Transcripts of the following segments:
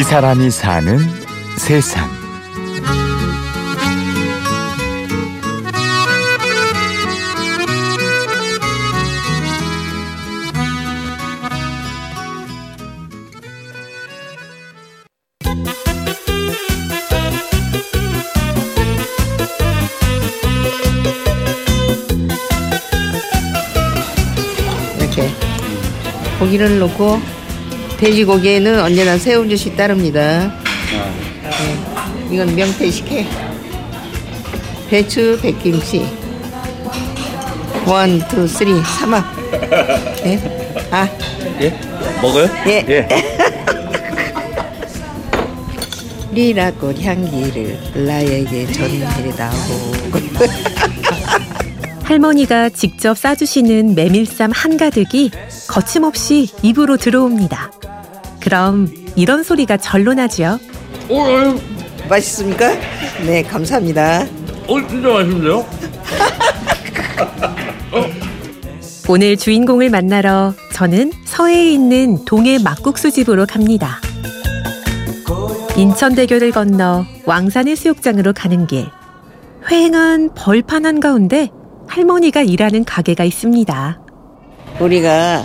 이 사람이 사는 세상. 이렇게 고기를 넣고 돼지고기에는 언제나 새우젓이 따릅니다. 네. 이건 명태식혜, 배추, 백김치, one, two, three, 삼합. 네. 아, 예? 먹어요? 예. 리라꽃 향기를 나에게 전해다오. 할머니가 직접 싸주시는 메밀쌈 한가득이 거침없이 입으로 들어옵니다. 그럼 이런 소리가 절로 나죠. 어, 어, 맛있습니까? 네, 감사합니다. 어, 진짜 맛있는데요? 오늘 주인공을 만나러 저는 서해에 있는 동해 막국수 집으로 갑니다. 인천대교를 건너 왕산해수욕장으로 가는 길. 휑한 벌판 한가운데 할머니가 일하는 가게가 있습니다. 우리가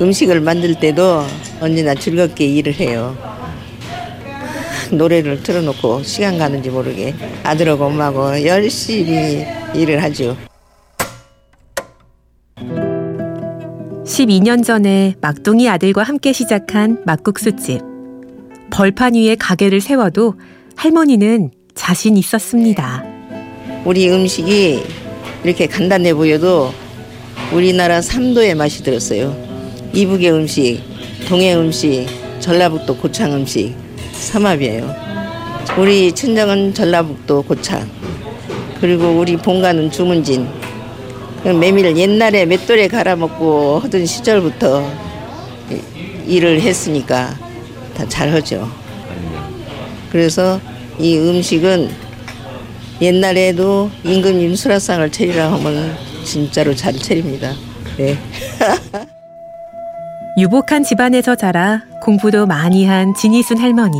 음식을 만들 때도 언제나 즐겁게 일을 해요. 노래를 틀어놓고 시간 가는지 모르게 아들하고 엄마하고 열심히 일을 하죠. 12년 전에 막둥이 아들과 함께 시작한 막국수집. 벌판 위에 가게를 세워도 할머니는 자신 있었습니다. 우리 음식이 이렇게 간단해 보여도 우리나라 삼도의 맛이 들었어요. 이북의 음식, 동해 음식, 전라북도 고창 음식 삼합이에요. 우리 친정은 전라북도 고창, 그리고 우리 본가는 주문진. 그 메밀을 옛날에 맷돌에 갈아 먹고 하던 시절부터 이- 일을 했으니까 다 잘하죠. 그래서 이 음식은 옛날에도 임금님 수라상을 차리라 하면 진짜로 잘 차립니다. 네. 유복한 집안에서 자라 공부도 많이 한 진이순 할머니.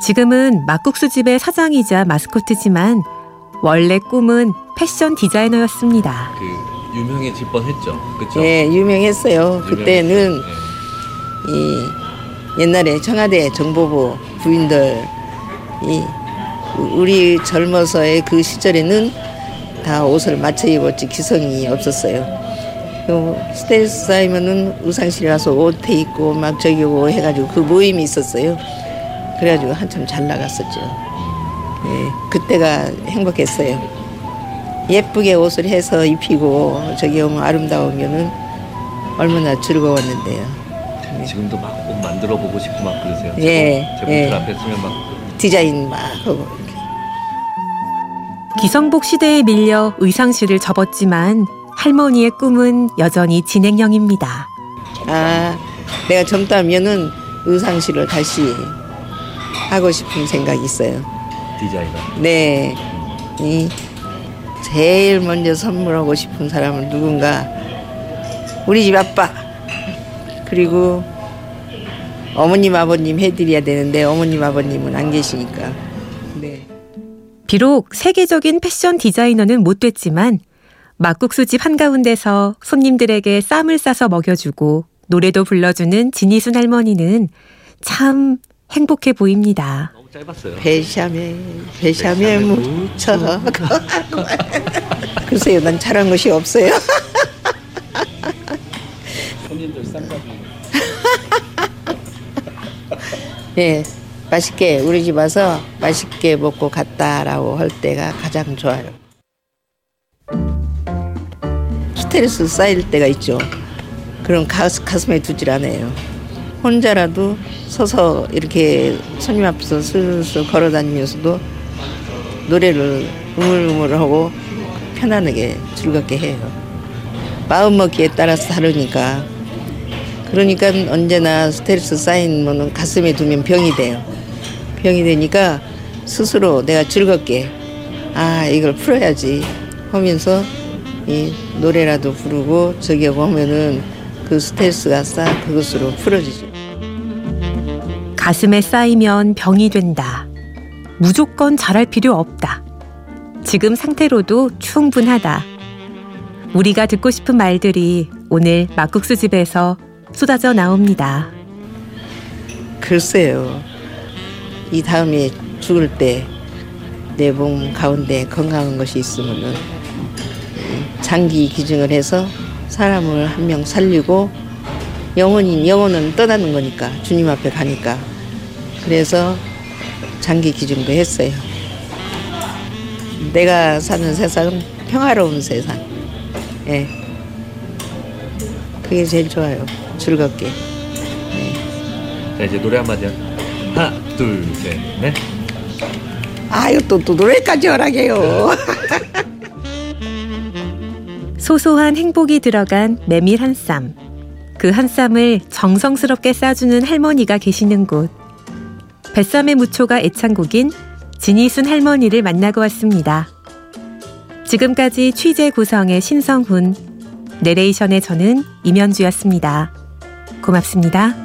지금은 막국수 집의 사장이자 마스코트지만 원래 꿈은 패션 디자이너였습니다. 그 유명해질 뻔했죠, 그렇죠? 예, 유명했어요. 그때는 이 옛날에 청와대 정보부 부인들 이 우리 젊어서의 그 시절에는 다 옷을 맞춰 입었지 기성이 없었어요. 그 스트레스 쌓이면은 의상실에 가서 옷 입고 막 저기 오고 해가지고 그 모임이 있었어요. 그래가지고 한참 잘 나갔었죠. 예, 그때가 행복했어요. 예쁘게 옷을 해서 입히고 저기 오면 아름다우면은 얼마나 즐거웠는데요. 지금도 막 옷 만들어 보고 싶고 막 그러세요? 예, 제품들 예. 앞에 쓰면 막 디자인 막 하고 기성복 시대에 밀려 의상실을 접었지만 할머니의 꿈은 여전히 진행형입니다. 아 내가 젊다면은 의상실을 다시 하고 싶은 생각이 있어요. 디자이너. 네, 이 제일 먼저 선물하고 싶은 사람은 누군가 우리 집 아빠 그리고 어머님 아버님 해드려야 되는데 어머님 아버님은 안 계시니까 네. 비록 세계적인 패션 디자이너는 못 됐지만 막국수집 한가운데서 손님들에게 쌈을 싸서 먹여주고 노래도 불러주는 진이순 할머니는 참 행복해 보입니다. 너무 짧았어요. 배샤메 배샤메 묻혀 글쎄요 난 잘한 것이 없어요. 손님들 쌈값이 예 맛있게 우리 집 와서 맛있게 먹고 갔다라고 할 때가 가장 좋아요 스트레스 쌓일 때가 있죠 그럼 가스, 가슴에 두질 않아요 혼자라도 서서 이렇게 손님 앞에서 슬슬 걸어 다니면서도 노래를 우물우물하고 편안하게 즐겁게 해요. 마음 먹기에 따라서 다르니까. 그러니까 언제나 스트레스 쌓이면 가슴에 두면 병이 돼요. 병이 되니까 스스로 내가 즐겁게 아 이걸 풀어야지 하면서 이 노래라도 부르고 저기 하면은 그 스트레스가 싹 그것으로 풀어지죠. 가슴에 쌓이면 병이 된다. 무조건 잘할 필요 없다. 지금 상태로도 충분하다. 우리가 듣고 싶은 말들이 오늘 막국수 집에서 쏟아져 나옵니다. 글쎄요. 이 다음에 죽을 때 내 몸 가운데 건강한 것이 있으면은 장기 기증을 해서 사람을 한 명 살리고 영혼인 영혼은 떠나는 거니까 주님 앞에 가니까 그래서 장기 기증도 했어요. 내가 사는 세상은 평화로운 세상. 예. 그게 제일 좋아요. 즐겁게. 자 이제 노래 한마디 하- 하나 둘셋 넷 아유 또, 또 노래까지 허락해요. 소소한 행복이 들어간 메밀 한 쌈. 그 한 쌈을 정성스럽게 싸주는 할머니가 계시는 곳. 뱃쌈의 무초가 애창곡인 진이순 할머니를 만나고 왔습니다. 지금까지 취재 구성의 신성훈, 내레이션의 저는 임현주였습니다. 고맙습니다.